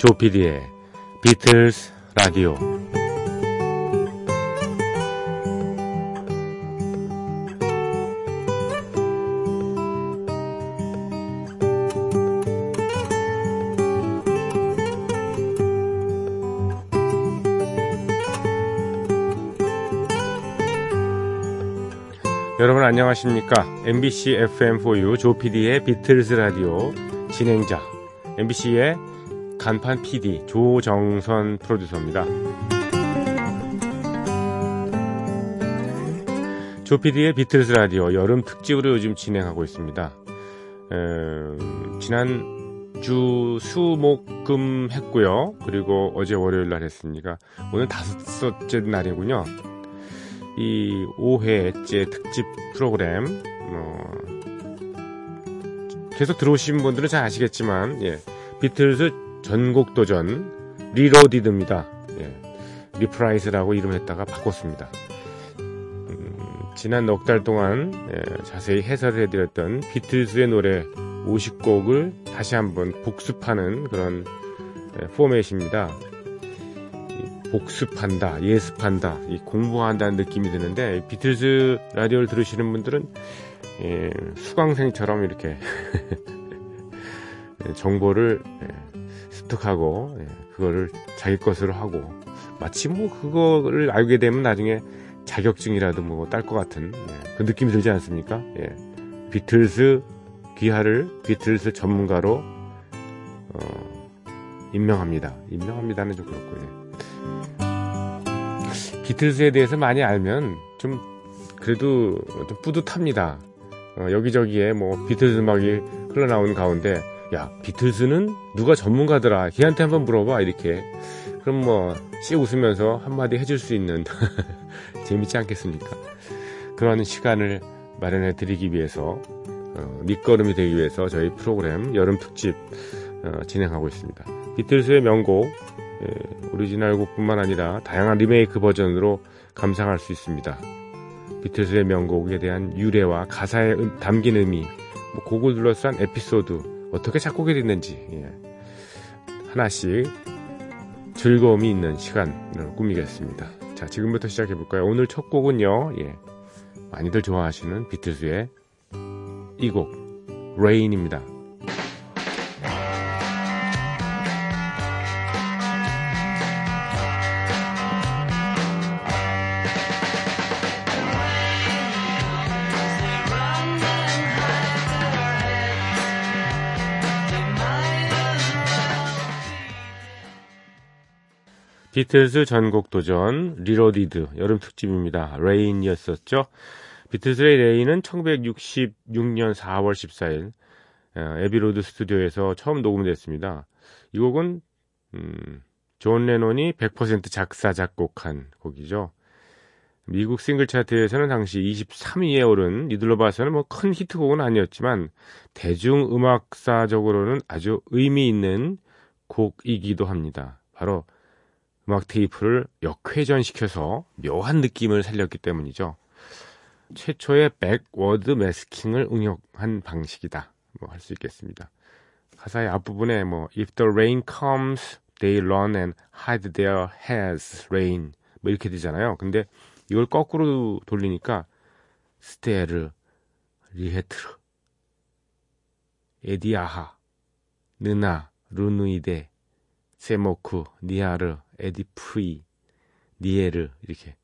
조피디의 비틀스 라디오. 여러분 안녕하십니까? MBC FM4U 조피디의 비틀스 라디오 진행자 MBC의 간판 PD 조정선 프로듀서입니다. 조피디의 비틀스 라디오 여름 특집으로 요즘 진행하고 있습니다. 에, 지난 주 수목금 했고요. 그리고 어제 월요일 날 했으니까 오늘 다섯째 날이군요. 이 5회째 특집 프로그램 어, 계속 들어오신 분들은 잘 아시겠지만 예, 비틀스 전곡 도전 reloaded입니다. 예, reprise라고 이름했다가 바꿨습니다. 음, 지난 넉 달 동안 예, 자세히 해설을 해드렸던 비틀즈의 노래 50곡을 다시 한번 복습하는 그런 예, 포맷입니다. 복습한다, 예습한다, 공부한다는 느낌이 드는데 비틀즈 라디오를 들으시는 분들은 예, 수강생처럼 이렇게 예, 정보를 예, 습득하고 예, 그거를 자기 것으로 하고 마치 뭐 그거를 알게 되면 나중에 자격증이라도 뭐 딸 것 같은 예, 그 느낌이 들지 않습니까? 예. 비틀스 귀하를 비틀스 전문가로 어, 임명합니다. 임명합니다는 좀 그렇고 예. 비틀스에 대해서 많이 알면 좀 그래도 좀 뿌듯합니다. 어, 여기저기에 뭐 비틀스 음악이 흘러나오는 가운데 야 비틀스는 누가 전문가더라. 걔한테 한번 물어봐 이렇게. 그럼 뭐씨 웃으면서 한마디 해줄 수 있는 재밌지 않겠습니까? 그런 시간을 마련해 드리기 위해서 어, 밑거름이 되기 위해서 저희 프로그램 여름 특집 어, 진행하고 있습니다. 비틀스의 명곡 예, 오리지널 곡뿐만 아니라 다양한 리메이크 버전으로 감상할 수 있습니다. 비틀스의 명곡에 대한 유래와 가사에 담긴 의미 뭐 곡을 둘러싼 에피소드 어떻게 작곡이 됐는지 예. 하나씩 즐거움이 있는 시간을 꾸미겠습니다. 자, 지금부터 시작해 볼까요? 오늘 첫 곡은요. 예. 많이들 좋아하시는 비틀스의 이 곡, 레인입니다. 비틀즈 전곡 도전 리로디드 여름 특집입니다. 레인이었었죠. 비틀즈의 Rain은 1966년 4월 14일 애비로드 스튜디오에서 처음 녹음됐습니다. 이 곡은 음, 존 레논이 100% 작사 작곡한 곡이죠. 미국 싱글 차트에서는 당시 23위에 오른 일들로 봐서는 뭐 큰 히트곡은 아니었지만 대중음악사적으로는 아주 의미 있는 곡이기도 합니다. 바로 음악 테이프를 역회전시켜서 묘한 느낌을 살렸기 때문이죠. 최초의 backward masking을 응용한 방식이다. 뭐 할 수 있겠습니다. 가사의 앞부분에 뭐 If the rain comes, they run and hide their heads, rain 뭐 이렇게 되잖아요. 근데 이걸 거꾸로 돌리니까 스테르, 리헤트르, 에디아하, 느나, 루누이데, 세모쿠, 니아르, 에디프이, 니에르 이렇게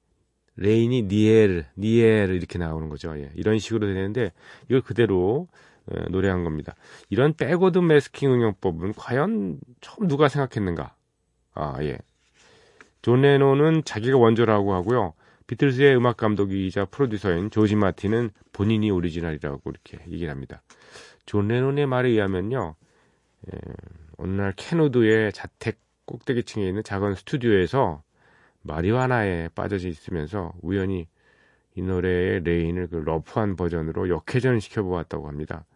Rain이 니에르, 니에르 이렇게 나오는 거죠. 예, 이런 식으로 되는데 이걸 그대로 예, 노래한 겁니다. 이런 backward masking 응용법은 과연 처음 누가 생각했는가? 아 예. 존 레논은 자기가 원조라고 하고요. 비틀스의 음악 감독이자 프로듀서인 조지 마틴은 본인이 오리지널이라고 이렇게 얘기를 합니다. 존 레논의 말에 의하면요. 예, 어느 날 켄우드의 자택 꼭대기층에 있는 작은 스튜디오에서 마리화나에 빠져 있으면서 우연히 이 노래의 Rain을 그 러프한 버전으로 역회전 시켜보았다고 합니다.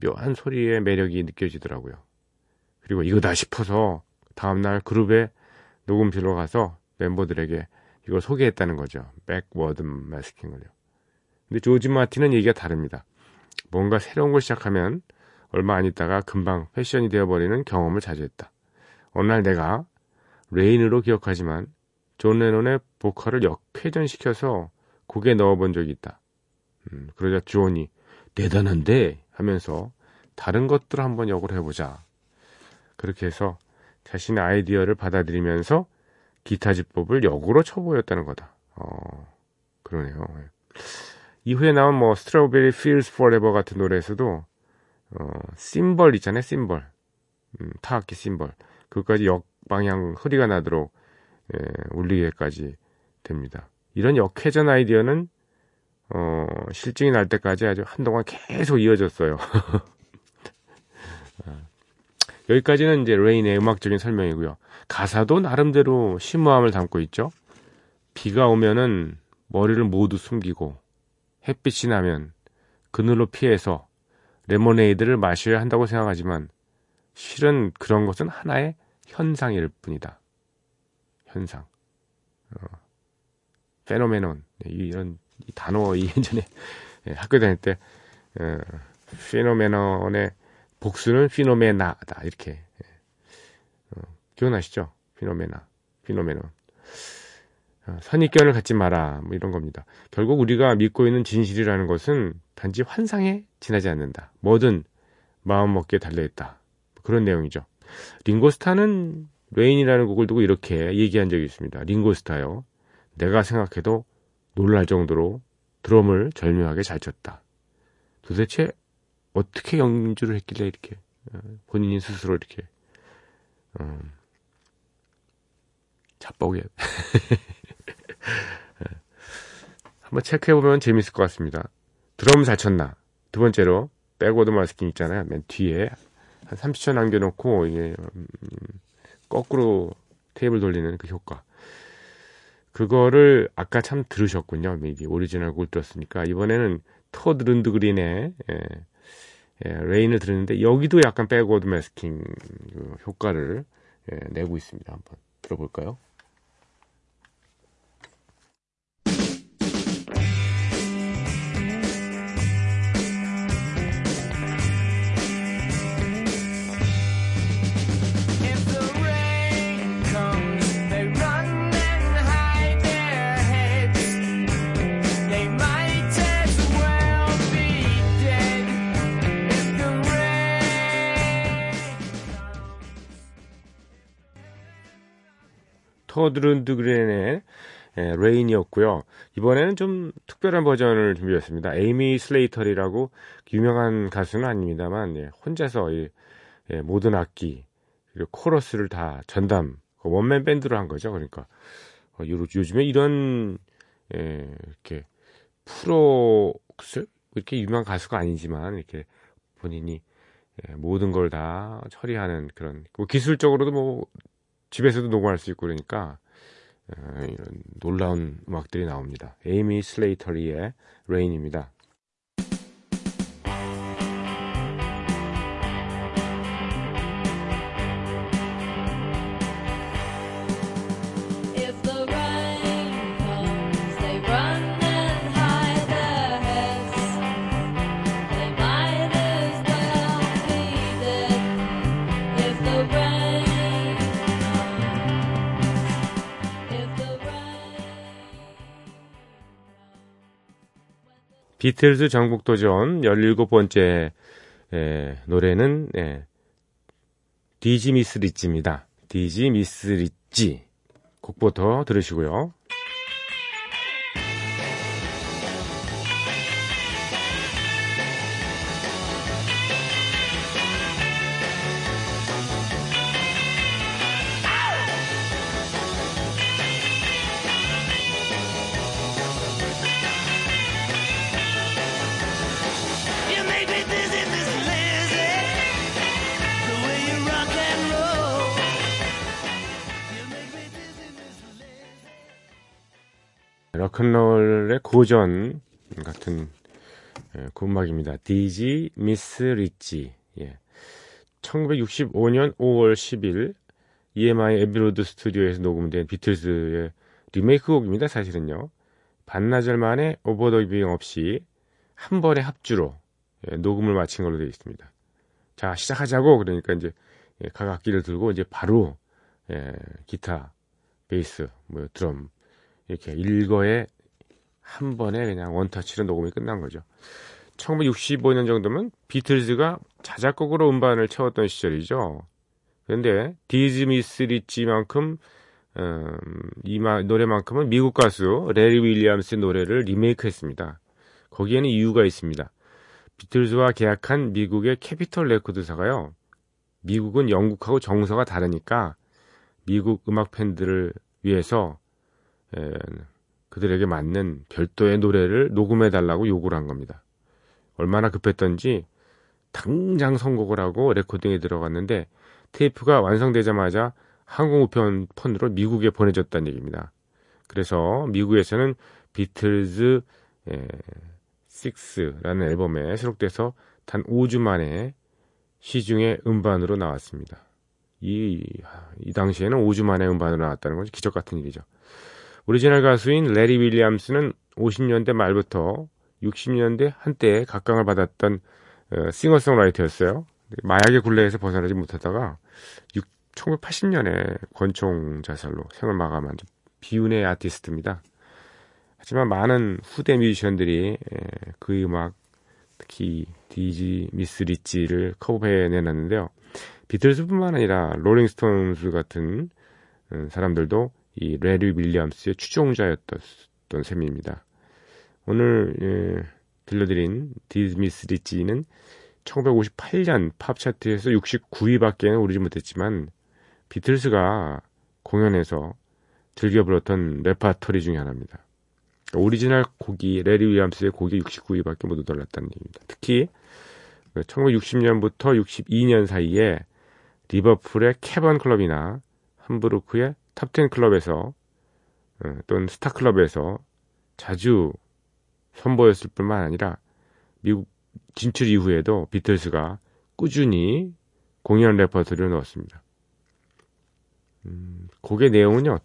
묘한 소리의 매력이 느껴지더라고요. 그리고 이거다 싶어서 다음날 그룹의 녹음실로 가서 멤버들에게 이걸 소개했다는 거죠. backward masking을요. 근데 조지 마틴은 얘기가 다릅니다. 뭔가 새로운 걸 시작하면 얼마 안 있다가 금방 패션이 되어버리는 경험을 자주 했다. 어느 날 내가 Rain으로 기억하지만 존 레논의 보컬을 역회전시켜서 곡에 넣어본 적이 있다. 음, 그러자 존이 대단한데 하면서 다른 것들 한번 역을 해보자. 그렇게 해서 자신의 아이디어를 받아들이면서 기타 지법을 역으로 쳐보였다는 거다. 어, 그러네요. 이후에 나온 뭐 Strawberry Fields Forever 같은 노래에서도 어, 심벌 있잖아요, 심벌. 음, 타악기 심벌. 그것까지 역방향 소리가 나도록 예, 울리게까지 됩니다. 이런 역회전 아이디어는 어, 싫증이 날 때까지 아주 한동안 계속 이어졌어요. 아, 여기까지는 이제 Rain의 음악적인 설명이고요. 가사도 나름대로 심오함을 담고 있죠. 비가 오면은 머리를 모두 숨기고 햇빛이 나면 그늘로 피해서 레모네이드를 마셔야 한다고 생각하지만 실은 그런 것은 하나의 현상일 뿐이다. 현상. 어, 페노메논. 네, 이런 이 단어 이 예전에 예, 학교 다닐 때 어, 피노메논의 복수는 phenomena다 이렇게 예. 어, 기억나시죠? phenomena, phenomenon. 어, 선입견을 갖지 마라 뭐 이런 겁니다. 결국 우리가 믿고 있는 진실이라는 것은 단지 환상에 지나지 않는다. 뭐든 마음먹기에 달려있다. 그런 내용이죠. 링고스타는 Rain이라는 곡을 두고 이렇게 얘기한 적이 있습니다. 링고스타요. 내가 생각해도 놀랄 정도로 드럼을 절묘하게 잘 쳤다. 도대체 어떻게 연주를 했길래 이렇게 어, 본인이 스스로 이렇게 음, 자뻑에 한번 체크해보면 재밌을 것 같습니다. 드럼 잘 쳤나? 두 번째로 백워드 마스킹 있잖아요. 맨 뒤에 한 30초 남겨놓고 이게 음, 거꾸로 테이블 돌리는 그 효과. 그거를 아까 참 들으셨군요. 이게 오리지널 곡을 들었으니까 이번에는 토드 룬드그렌의 예, 예, Rain을 들었는데 여기도 약간 backward masking 그 효과를 예, 내고 있습니다. 한번 들어볼까요? 토드 룬드그렌의 예, Rain이었고요. 이번에는 좀 특별한 버전을 준비했습니다. 에이미 슬레이터리라고 유명한 가수는 아닙니다만 예, 혼자서 이, 예, 모든 악기 그리고 코러스를 다 전담 그 원맨 밴드로 한 거죠. 그러니까 어, 요즘에 이런 예, 이렇게 프로 이렇게 유명한 가수가 아니지만 이렇게 본인이 예, 모든 걸 다 처리하는 그런 뭐 기술적으로도 뭐 집에서도 녹음할 수 있고 그러니까 어, 이런 놀라운 음악들이 나옵니다. 에이미 슬레이터리의 레인입니다. 비틀즈 전국도전 17번째 에, 노래는 에, 디지 미스 리찌입니다. 디지 미스 리찌 곡부터 들으시고요. 로큰롤의 고전 같은 예, 그 음악입니다. Dizzy Miss Lizzy. 예. 1965년 5월 10일 EMI 애비로드 스튜디오에서 녹음된 비틀즈의 리메이크 곡입니다. 사실은요. 반나절 만에 overdubbing 없이 한 번의 합주로 예, 녹음을 마친 걸로 되어 있습니다. 자 시작하자고 그러니까 이제 예, 각 악기를 들고 이제 바로 예, 기타, 베이스, 뭐 드럼 이렇게 일거에 한 번에 그냥 원터치로 녹음이 끝난 거죠. 1965년 정도면 비틀즈가 자작곡으로 음반을 채웠던 시절이죠. 그런데 Dizzy Miss Lizzy만큼 음, 이 노래만큼은 미국 가수 레리 윌리엄스의 노래를 리메이크했습니다. 거기에는 이유가 있습니다. 비틀즈와 계약한 미국의 캐피털 레코드사가요. 미국은 영국하고 정서가 다르니까 미국 음악 팬들을 위해서 에, 그들에게 맞는 별도의 노래를 녹음해 달라고 요구를 한 겁니다. 얼마나 급했던지 당장 선곡을 하고 레코딩에 들어갔는데 테이프가 완성되자마자 항공 우편 폰으로 미국에 보내졌다는 얘기입니다. 그래서 미국에서는 비틀즈 에, 6라는 앨범에 수록돼서 단 5주 만에 시중에 음반으로 나왔습니다. 이, 이 당시에는 5주 만에 음반으로 나왔다는 건 기적 같은 일이죠. 오리지널 가수인 레리 윌리엄스는 50년대 말부터 60년대 한때 각광을 받았던 어, 싱어송라이터였어요. 마약의 굴레에서 벗어나지 못하다가 6, 1980년에 권총 자살로 생을 마감한 비운의 아티스트입니다. 하지만 많은 후대 뮤지션들이 그 음악 특히 Dizzy Miss Lizzy를 커버해 내놨는데요. 비틀즈뿐만 아니라 롤링스톤스 같은 음, 사람들도 이 레리 윌리엄스의 추종자였던 셈입니다. 오늘 예, 들려드린 Dizzy Miss Lizzy는 1958년 팝 차트에서 69위밖에는 오르지 못했지만 비틀스가 공연에서 즐겨 불렀던 레파토리 중의 하나입니다. 오리지널 곡이 레리 윌리엄스의 곡이 69위밖에 못 올랐다는 얘기입니다. 특히 1960년부터 62년 사이에 리버풀의 캐번 클럽이나 함부르크의 탑10 클럽에서 어, 또는 스타 클럽에서 자주 선보였을 뿐만 아니라 미국 진출 이후에도 비틀스가 꾸준히 공연 레퍼토리를 넣었습니다. 음, 곡의 내용은요,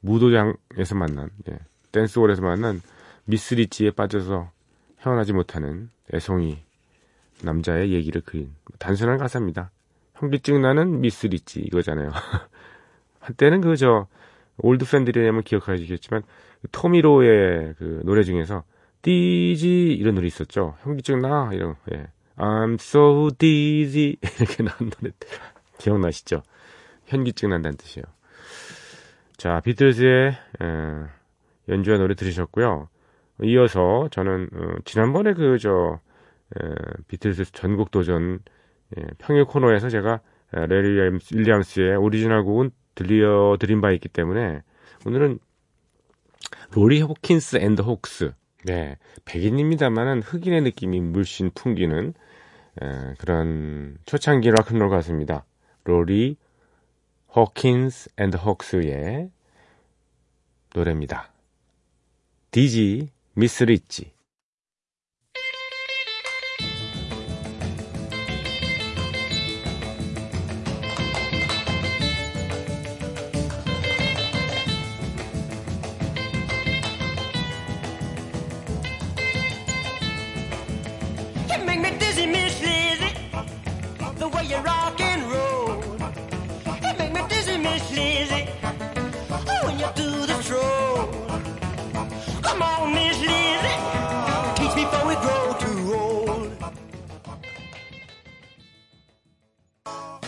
무도장에서 만난, 예, 댄스홀에서 만난 Miss Lizzy에 빠져서 헤어나지 못하는 애송이 남자의 얘기를 그린 단순한 가사입니다. 현기증 나는 Miss Lizzy 이거잖아요. 한때는 그 저 올드 팬들이라면 기억하시겠지만 토미 로의 그 노래 중에서 Dizzy 이런 노래 있었죠. 현기증 나 이런 예. I'm so dizzy 이렇게 나온 노래 기억나시죠? 현기증 난다는 뜻이에요. 자 비틀즈의 에, 연주한 노래 들으셨고요. 이어서 저는 어, 지난번에 그저 비틀즈 전국 도전 예, 평일 코너에서 제가 레리 윌리엄스의 오리지널 곡은 들려드린 바 있기 때문에 오늘은 로니 호킨스 앤드 호크스 네 백인입니다만은 흑인의 느낌이 물씬 풍기는 에, 그런 초창기 락큰롤 가수입니다. 로니 호킨스 앤드 호크스의 노래입니다. Dizzy Miss Lizzy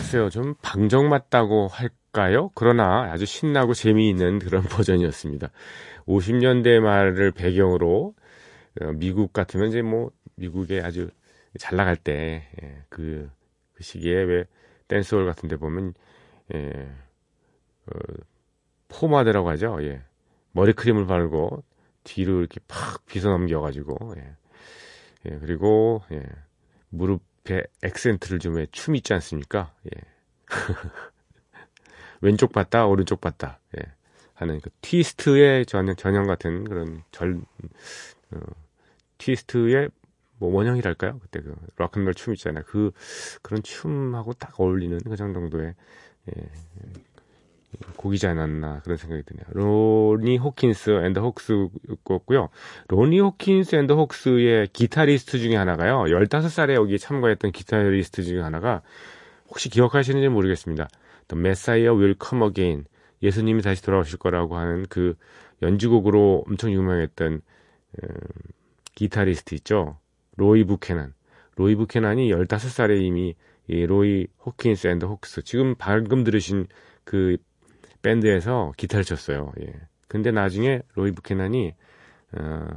글쎄요, 좀 방정 맞다고 할까요? 그러나 아주 신나고 재미있는 그런 버전이었습니다. 50년대 말을 배경으로 어, 미국 같으면 이제 뭐 미국에 아주 잘 나갈 때그 예, 그 시기에 왜 댄스홀 같은 데 보면 예, 어, 포마드라고 하죠. 예. 머리 크림을 바르고 뒤로 이렇게 팍 빗어 넘겨가지고 예. 예, 그리고 예, 무릎 앞에 액센트를 좀 해 춤 있지 않습니까? 예. 왼쪽 봤다, 오른쪽 봤다. 예. 하는 그 트위스트의 전형, 전형 같은 그런 절, 어, 트위스트의 뭐 원형이랄까요? 그때 그 락앤롤 춤 있잖아요. 그 그런 춤하고 딱 어울리는 그 정도의 예, 곡이지 않았나 그런 생각이 드네요. 로니 호킨스 앤드 호크스였고요. 로니 호킨스 앤드 호크스의 기타리스트 중에 하나가요. 15살에 여기 참가했던 기타리스트 중에 하나가 혹시 기억하시는지 모르겠습니다. The Messiah Will Come Again 예수님이 다시 돌아오실 거라고 하는 그 연주곡으로 엄청 유명했던 음, 기타리스트 있죠. 로이 부케난. 로이 부케난이 15살에 이미 이 로니 호킨스 앤드 호크스 지금 방금 들으신 그 밴드에서 기타를 쳤어요. 예. 근데 나중에 로이 부케난이 어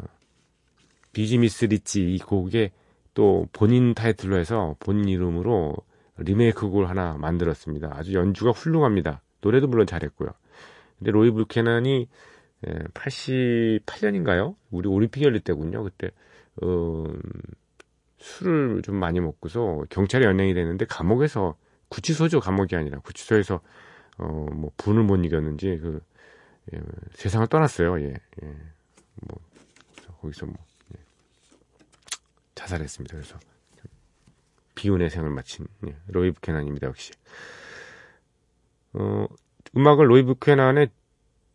Dizzy Miss Lizzy 이 곡에 또 본인 타이틀로 해서 본인 이름으로 리메이크 곡을 하나 만들었습니다. 아주 연주가 훌륭합니다. 노래도 물론 잘했고요. 근데 로이 부케난이 88년인가요? 우리 올림픽 열릴 때군요. 그때 어, 술을 좀 많이 먹고서 경찰에 연행이 됐는데 감옥에서 구치소죠 감옥이 아니라 구치소에서 어 뭐 분을 못 이겼는지 그 예, 세상을 떠났어요. 예, 예. 뭐 거기서 뭐 예. 자살했습니다. 그래서 비운의 생을 마친 예, 로이 부케난입니다. 역시 어 음악을 로이 부케난의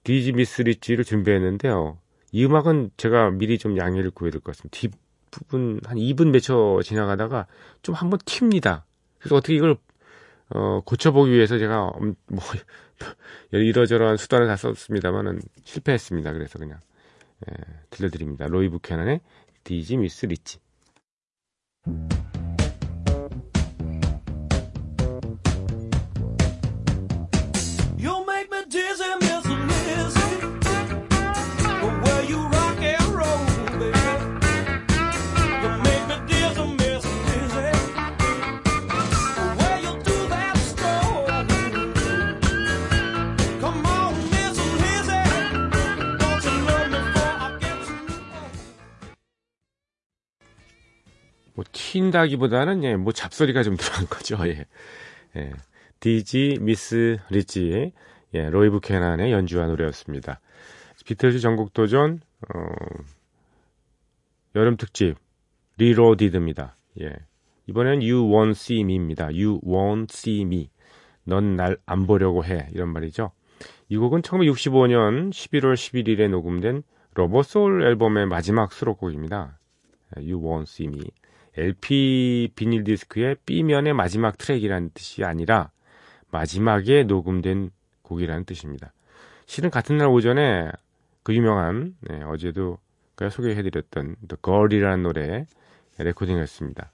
디지 미스 리치를 준비했는데요. 이 음악은 제가 미리 좀 양해를 구해야 될 것 같습니다. 뒷부분 한 2분 몇 초 지나가다가 좀 한번 튑니다. 그래서 어떻게 이걸 어, 고쳐보기 위해서 제가 음, 뭐 이러저러한 수단을 다 썼습니다만은 실패했습니다. 그래서 그냥 예, 들려드립니다. 로이 부캐넌의 디지 미스 리치. 뭐 튄다기보다는 예, 뭐 잡소리가 좀 들어간 거죠. 예. 예. Dizzy Miss Lizzy 예, 로이 부케난의 연주한 노래였습니다. 비틀즈 전국 도전 어, 여름 특집 Reloaded입니다. 예. 이번엔 You Won't See Me입니다. You Won't See Me. 넌 날 안 보려고 해. 이런 말이죠. 이 곡은 1965년 11월 11일에 녹음된 Rubber Soul 앨범의 마지막 수록곡입니다. You Won't See Me. LP 비닐 디스크의 B면의 마지막 트랙이라는 뜻이 아니라 마지막에 녹음된 곡이라는 뜻입니다. 실은 같은 날 오전에 그 유명한 네, 어제도 소개해드렸던 The Girl이라는 노래 레코딩을 했습니다.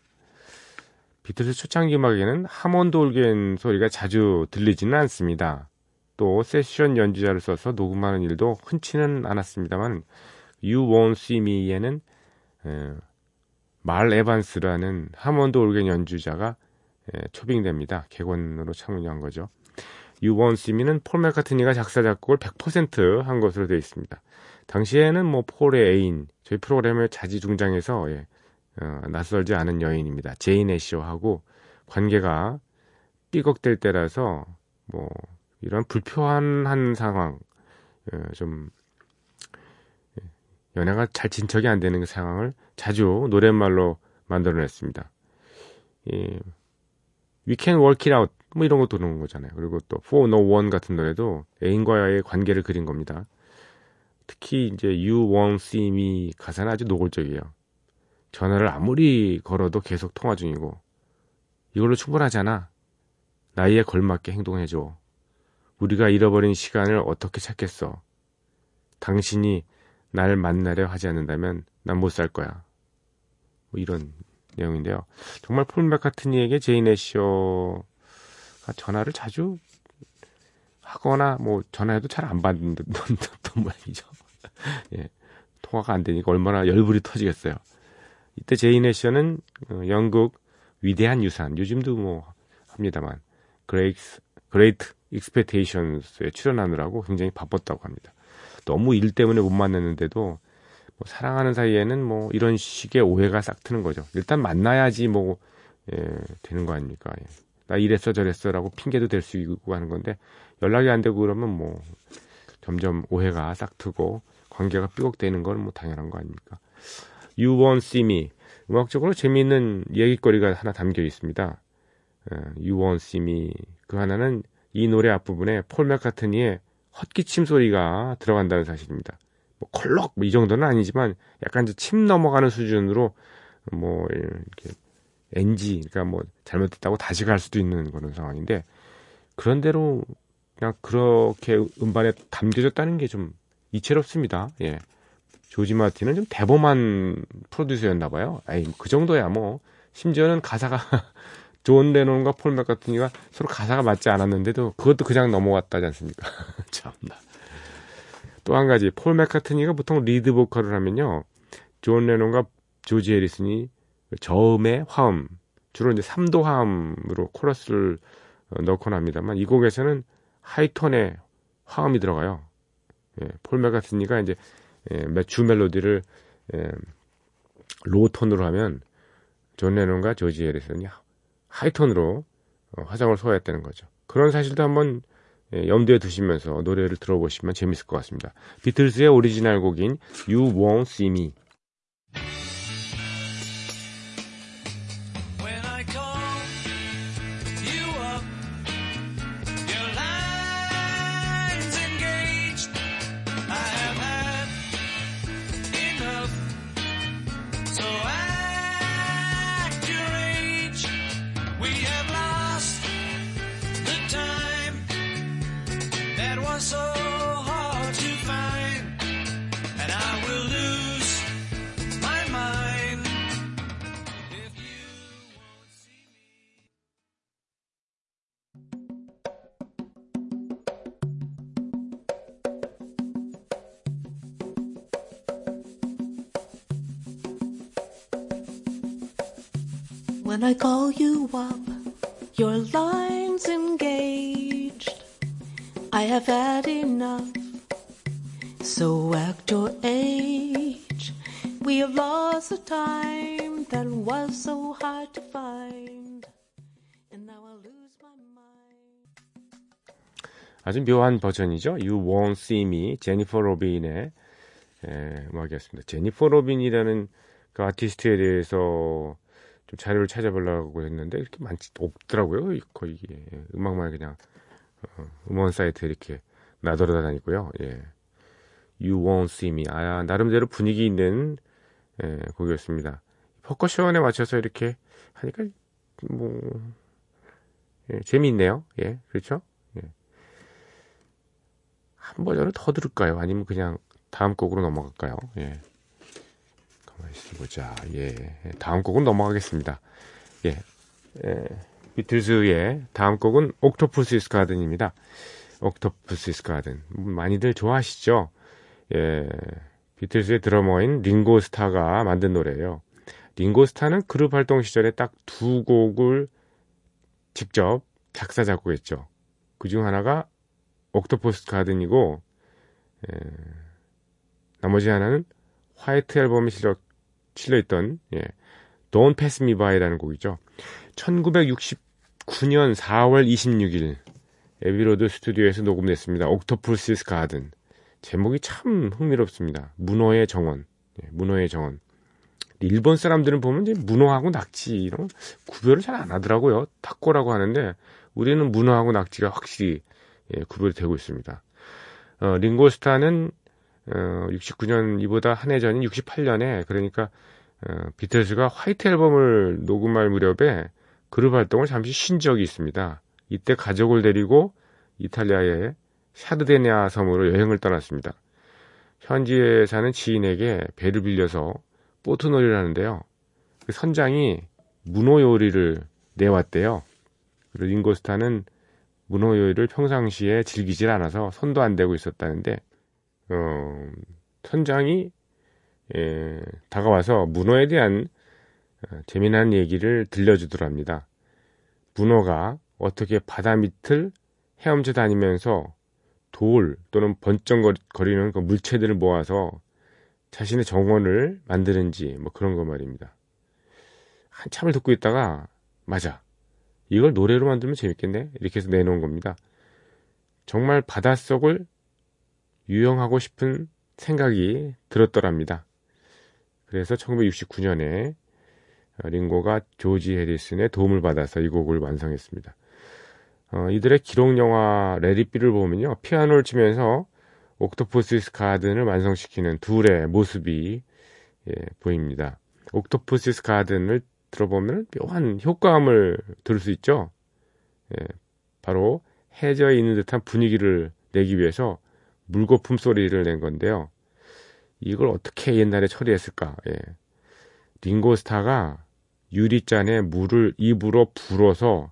비틀스 초창기 음악에는 하몬드 올겐 소리가 자주 들리지는 않습니다. 또 세션 연주자를 써서 녹음하는 일도 흔치는 않았습니다만 You Won't See Me에는 말 에반스라는 하몬드 올겐 연주자가 예, 초빙됩니다. 객원으로 참여한 거죠. You Won't See Me는 폴 맥카트니가 작사 작곡을 100%한 것으로 되어 있습니다. 당시에는 뭐 폴의 애인 저희 프로그램에 자주 등장해서 예, 어, 낯설지 않은 여인입니다. 제인 애쉬하고 관계가 삐걱될 때라서 뭐 이런 불편한 상황 어, 좀 연애가 잘 진척이 안 되는 그 상황을 자주 노랫말로 만들어냈습니다. 예, We Can Work It Out 뭐 이런 것도 그런 거잖아요. 그리고 또 For No One 같은 노래도 애인과의 관계를 그린 겁니다. 특히 이제 You Won't See Me 가사는 아주 노골적이에요. 전화를 아무리 걸어도 계속 통화 중이고 이걸로 충분하잖아. 나이에 걸맞게 행동해줘. 우리가 잃어버린 시간을 어떻게 찾겠어? 당신이 날 만나려 하지 않는다면 난 못 살 거야. 뭐 이런 내용인데요. 정말 폴 맥카트니에게 제인 애셔가 전화를 자주 하거나 뭐 전화해도 잘 안 받는 던 모양이죠. 예. 통화가 안 되니까 얼마나 열불이 터지겠어요. 이때 제인 애셔는 어, 영국 위대한 유산, 요즘도 뭐 합니다만 그레이스, Great Expectations에 출연하느라고 굉장히 바빴다고 합니다. 너무 일 때문에 못 만났는데도 뭐 사랑하는 사이에는 뭐 이런 식의 오해가 싹 트는 거죠. 일단 만나야지 뭐 예, 되는 거 아닙니까? 예. 나 이랬어 저랬어라고 핑계도 댈 수 있고 하는 건데 연락이 안 되고 그러면 뭐 점점 오해가 싹 트고 관계가 삐걱대는 건 뭐 당연한 거 아닙니까? You Won't See Me 음악적으로 재미있는 얘기거리가 하나 담겨 있습니다. 어, you Won't See Me 그 하나는 이 노래 앞부분에 폴 맥카트니의 헛기침 소리가 들어간다는 사실입니다. 뭐 컬럭 뭐 이 정도는 아니지만 약간 침 넘어가는 수준으로 뭐 이렇게 NG 그러니까 뭐 잘못됐다고 다시 갈 수도 있는 그런 상황인데 그런대로 그냥 그렇게 음반에 담겨졌다는 게 좀 이채롭습니다. 예. 조지 마틴은 좀 대범한 프로듀서였나 봐요. 에이, 그 정도야 뭐. 심지어는 가사가 존 레논과 폴 맥카트니가 서로 가사가 맞지 않았는데도 그것도 그냥 넘어갔다지 않습니까? 참나. 또 한 가지 폴 맥카트니가 보통 리드 보컬을 하면요. 존 레논과 조지 해리슨이 저음의 화음 주로 이제 3도 화음으로 코러스를 어, 넣곤 합니다만 이 곡에서는 하이톤의 화음이 들어가요. 예, 폴 맥카트니가 이제 예, 주 멜로디를 예, low tone으로 하면 존 레논과 조지 해리슨이 하이톤으로 어, 화음을 소화했다는 거죠. 그런 사실도 한번 예, 염두에 두시면서 노래를 들어보시면 재밌을 것 같습니다. 비틀즈의 오리지널 곡인 You Won't See Me I have had enough, so act your age. We have lost the time that was so hard to find. And now I lose my mind. 아주 묘한 버전이죠. You Won't See Me, 제니퍼 로빈의 에, 음악이었습니다. 제니퍼 로빈이라는 그 아티스트에 대해서 좀 자료를 찾아보려고 했는데 이렇게 많지 없더라고요. 거의 예, 음악만 그냥 어, 음원 사이트 이렇게 나돌아 다니고요. 예. You Won't See Me. 아, 나름대로 분위기 있는 예, 곡이었습니다. 퍼커션에 맞춰서 이렇게 하니까 뭐 예, 재미있네요. 예, 그렇죠? 예. 한 버전을 더 들을까요? 아니면 그냥 다음 곡으로 넘어갈까요? 예. 있어 보자. 예. 다음 곡은 넘어가겠습니다. 예. 예. 비틀즈의 다음 곡은 옥토푸시스 가든입니다. 옥토푸시스 가든. 많이들 좋아하시죠? 예. 비틀즈의 드러머인 링고 스타가 만든 노래예요. 링고 스타는 그룹 활동 시절에 딱 두 곡을 직접 작사 작곡했죠. 그 중 하나가 옥토퍼스 가든이고 예, 나머지 하나는 White Album에 실려, 실려있던 예, Don't Pass Me By라는 곡이죠. 1969년 4월 26일 Abbey Road 스튜디오에서 녹음됐습니다. Octopus's Garden 제목이 참 흥미롭습니다. 문어의 정원 예, 문어의 정원 일본 사람들은 보면 이제 문어하고 낙지 이런 구별을 잘 안 하더라고요. タコ라고 하는데 우리는 문어하고 낙지가 확실히 예, 구별이 되고 있습니다. 어, 링고스타는 어, 69년 이보다 한 해 전인 68년에 그러니까 어, 비틀즈가 화이트 앨범을 녹음할 무렵에 그룹 활동을 잠시 쉰 적이 있습니다. 이때 가족을 데리고 이탈리아의 샤르데냐 섬으로 여행을 떠났습니다. 현지에 사는 지인에게 배를 빌려서 보트놀이를 하는데요. 그 선장이 문어 요리를 내왔대요. 그리고 링고스타는 문어 요리를 평상시에 즐기질 않아서 손도 안 대고 있었다는데 어, 선장이 예, 다가와서 문어에 대한 어, 재미난 얘기를 들려주더랍니다. 문어가 어떻게 바다 밑을 헤엄쳐 다니면서 돌 또는 번쩍거리는 그 물체들을 모아서 자신의 정원을 만드는지 뭐 그런 거 말입니다. 한참을 듣고 있다가 맞아 이걸 노래로 만들면 재밌겠네 이렇게 해서 내놓은 겁니다. 정말 바닷속을 유영하고 싶은 생각이 들었더랍니다. 그래서 1969년에 링고가 조지 해리슨의 도움을 받아서 이 곡을 완성했습니다. 어, 이들의 기록 영화 Let It Be를 보면요. 피아노를 치면서 Octopus's Garden을 완성시키는 둘의 모습이 예, 보입니다. 옥토퍼스 가든을 들어보면 묘한 효과음을 들을 수 있죠. 예, 바로 해져 있는 듯한 분위기를 내기 위해서 물거품 소리를 낸 건데요. 이걸 어떻게 옛날에 처리했을까? 예. 링고스타가 유리잔에 물을 입으로 불어서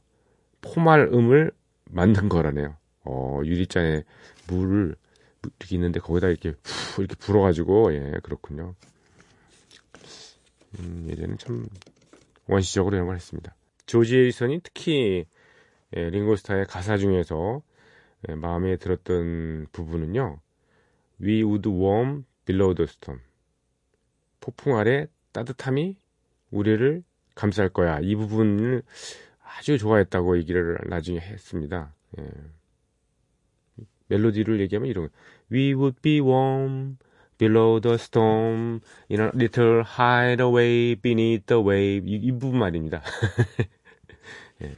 포말음을 만든 거라네요. 어, 유리잔에 물을 이렇게 있는데 거기다 이렇게 후 이렇게 불어가지고 예 그렇군요. 음, 예전엔 참 원시적으로 이런 걸 했습니다. 조지 에리선이 특히 예, 링고스타의 가사 중에서 예, 마음에 들었던 부분은요. We would warm below the storm. 폭풍 아래 따뜻함이 우리를 감쌀 거야. 이 부분을 아주 좋아했다고 얘기를 나중에 했습니다. 예. 멜로디를 얘기하면 이런 We would be warm below the storm in a little hideaway beneath the wave 이, 이 부분 말입니다. 예.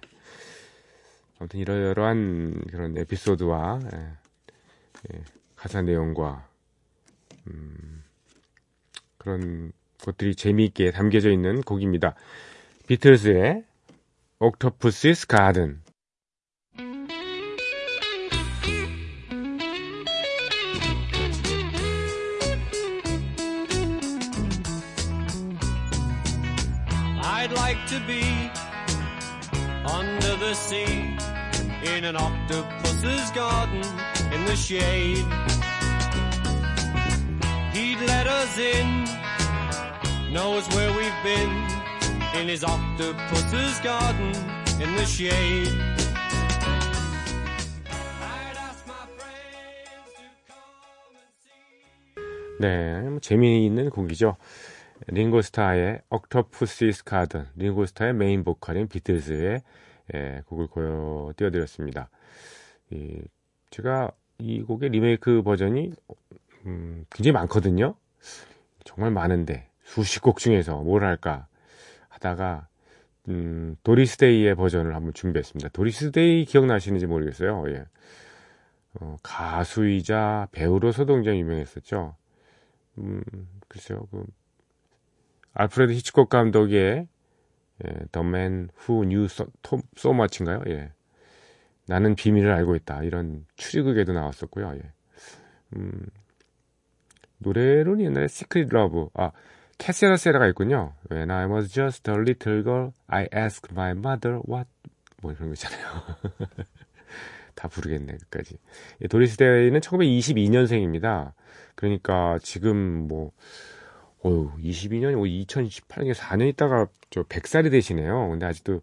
아무튼 이러이러한 그런 에피소드와 예. 예. 가사 내용과 음, 그런 것들이 재미있게 담겨져 있는 곡입니다. an octopus's garden knows where we've been in his octopus's garden in the shade. 네, 뭐 재미있는 곡이죠. 링고스타의 Octopus's Garden, 링고스타의 메인 보컬인 비틀즈의 예, 곡을 고여 띄워드렸습니다. 이, 제가 이 곡의 리메이크 버전이 음, 굉장히 많거든요. 정말 많은데 수십 곡 중에서 뭘 할까 하다가 음, 도리스데이의 버전을 한번 준비했습니다. 도리스데이 기억나시는지 모르겠어요. 예. 어, 가수이자 배우로서도 굉장히 유명했었죠. 음, 글쎄요, 그 알프레드 히치콕 감독의 예, The Man Who Knew So, so Much인가요? 예. 나는 비밀을 알고 있다. 이런 추리극에도 나왔었고요. 예. 음, 노래로는 옛날에 Secret Love, 아, 캐세라 세라가 있군요. When I was just a little girl, I asked my mother what, 뭐 이런 거 있잖아요. 다 부르겠네, 끝까지. 예, 도리스 데이는 1922년생입니다. 그러니까 지금 뭐, 어유 22년이 뭐 2018년 4년 있다가 저 100살이 되시네요. 근데 아직도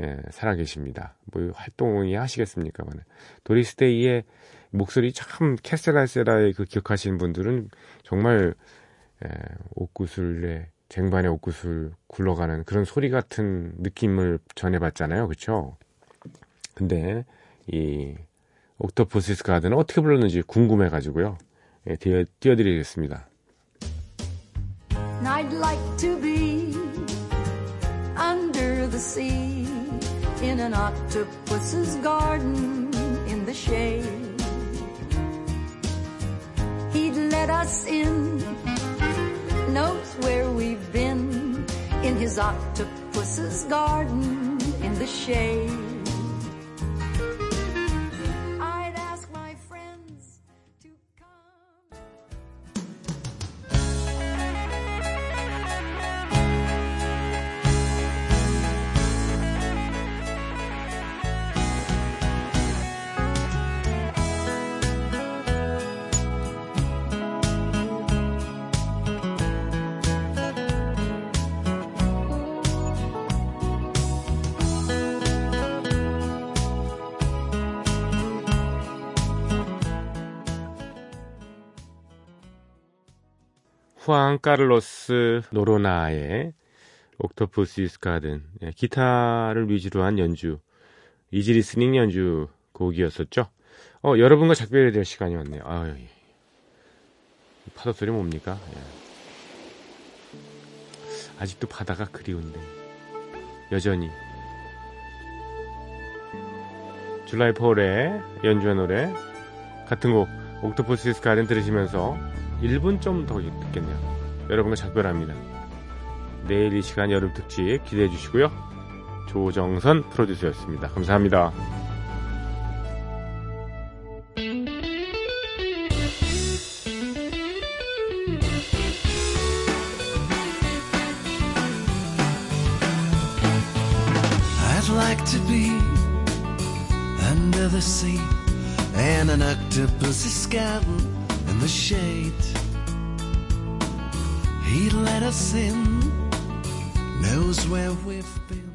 예, 살아 계십니다. 뭐 활동이 하시겠습니까만. 도리스 데이의 목소리 참 캐스라세라의 그 기억하시는 분들은 정말 예, 옥구슬의 쟁반의 옥구슬 굴러가는 그런 소리 같은 느낌을 전해봤잖아요. 그쵸? 근데 이 옥토포시스 가든은 어떻게 불렀는지 궁금해가지고요. 예, 띄워, 띄워드리겠습니다. I'd like to be under the sea in an octopus's garden in the shade. He'd let us in, knows where we've been in his octopus's garden in the shade. 후앙 카를로스 노로나의 Octopus's Garden 예, 기타를 위주로 한 연주 easy listening 연주 곡이었었죠. 어 여러분과 작별해야 될 시간이 왔네요. 아유 파도 소리 뭡니까? 예. 아직도 바다가 그리운데 여전히 줄라이 폴의 연주한 노래 같은 곡 옥토푸시스 가든 들으시면서 1분 좀 더 있겠네요. 여러분과 작별합니다. 내일 이 시간 여름 특집 기대해 주시고요. 조정선 프로듀서였습니다. 감사합니다. octopus is scouting in the shade. medicine knows where we've been.